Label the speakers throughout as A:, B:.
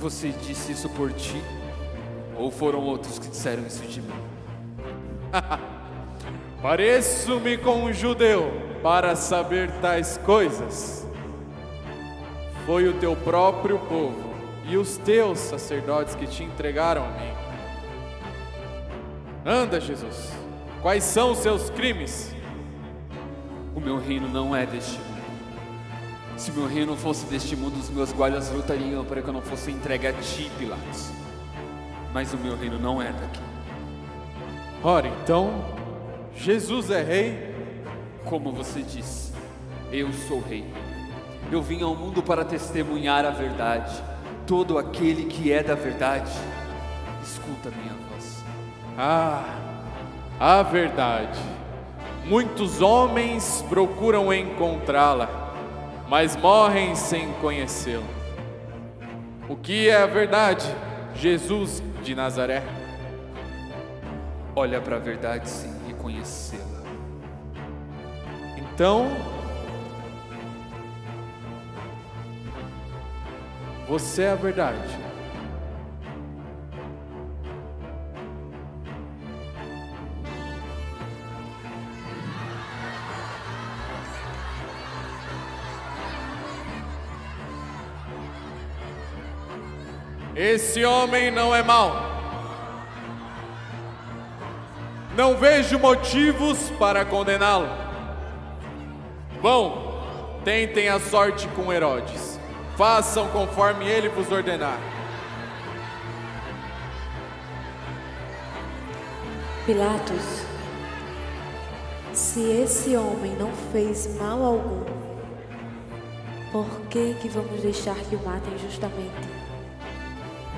A: Você disse isso por ti? Ou foram outros que disseram isso de mim?
B: Pareço-me com um judeu para saber tais coisas. Foi o teu próprio povo e os teus sacerdotes que te entregaram a mim. Anda, Jesus, quais são os seus crimes?
A: O meu reino não é deste. Se meu reino fosse deste mundo, os meus guardas lutariam para que eu não fosse entregue a ti, Pilatos. Mas o meu reino não é daqui.
B: Ora, então, Jesus é rei?
A: Como você disse, eu sou rei. Eu vim ao mundo para testemunhar a verdade. Todo aquele que é da verdade, escuta minha voz.
B: Ah, a verdade. Muitos homens procuram encontrá-la, mas morrem sem conhecê-la. O que é a verdade? Jesus de Nazaré.
A: Olha para a verdade sim e conhecê-la.
B: Então, você é a verdade. Esse homem não é mau. Não vejo motivos para condená-lo. Bom, tentem a sorte com Herodes. Façam conforme ele vos ordenar.
C: Pilatos, se esse homem não fez mal algum, por que que vamos deixar que o matem justamente?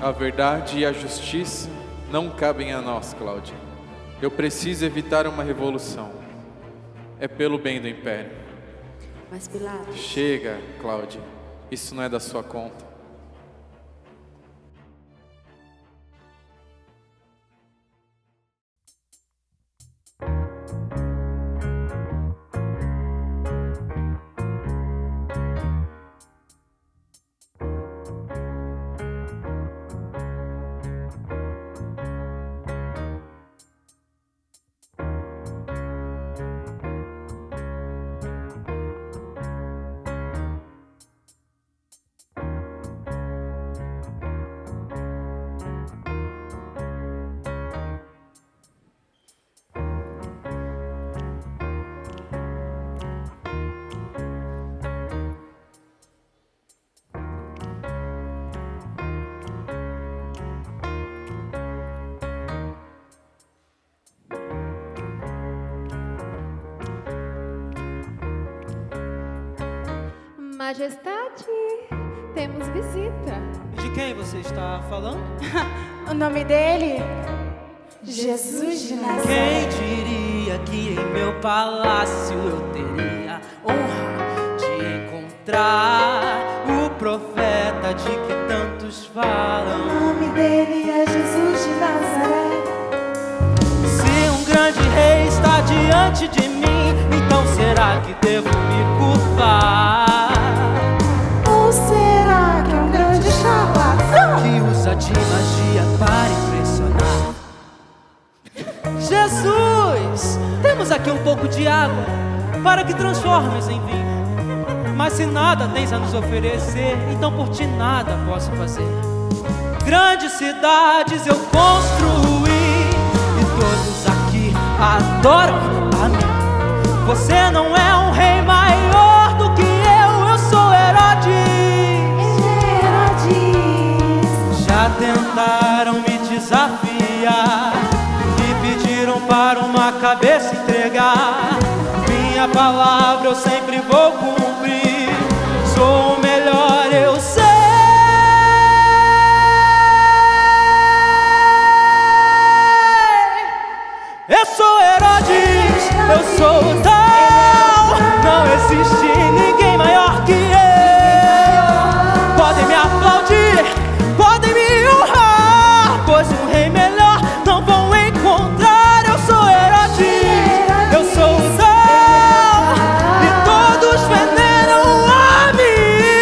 B: A verdade e a justiça não cabem a nós, Cláudia. Eu preciso evitar uma revolução. É pelo bem do império.
C: Mas Pilatos,
B: Chega, Cláudia. Isso não é da sua conta.
D: Majestade, temos visita.
E: De quem você está falando?
F: O nome dele? Jesus de Nazaré.
E: Quem diria que em meu palácio eu teria honra de encontrar o profeta de que tantos
F: O
E: falam?
F: nome dele é Jesus de Nazaré.
E: Se um grande rei está diante de mim, então será que devo me curvar? Aqui um pouco de água para que transformes em vinho. Mas se nada tens a nos oferecer, então por ti nada posso fazer. Grandes cidades eu construí e todos aqui adoram a mim. Você não é uma cabeça entregar. Minha palavra eu sempre vou cumprir. Sou o melhor, eu sei. Eu sou Herodes, eu sou o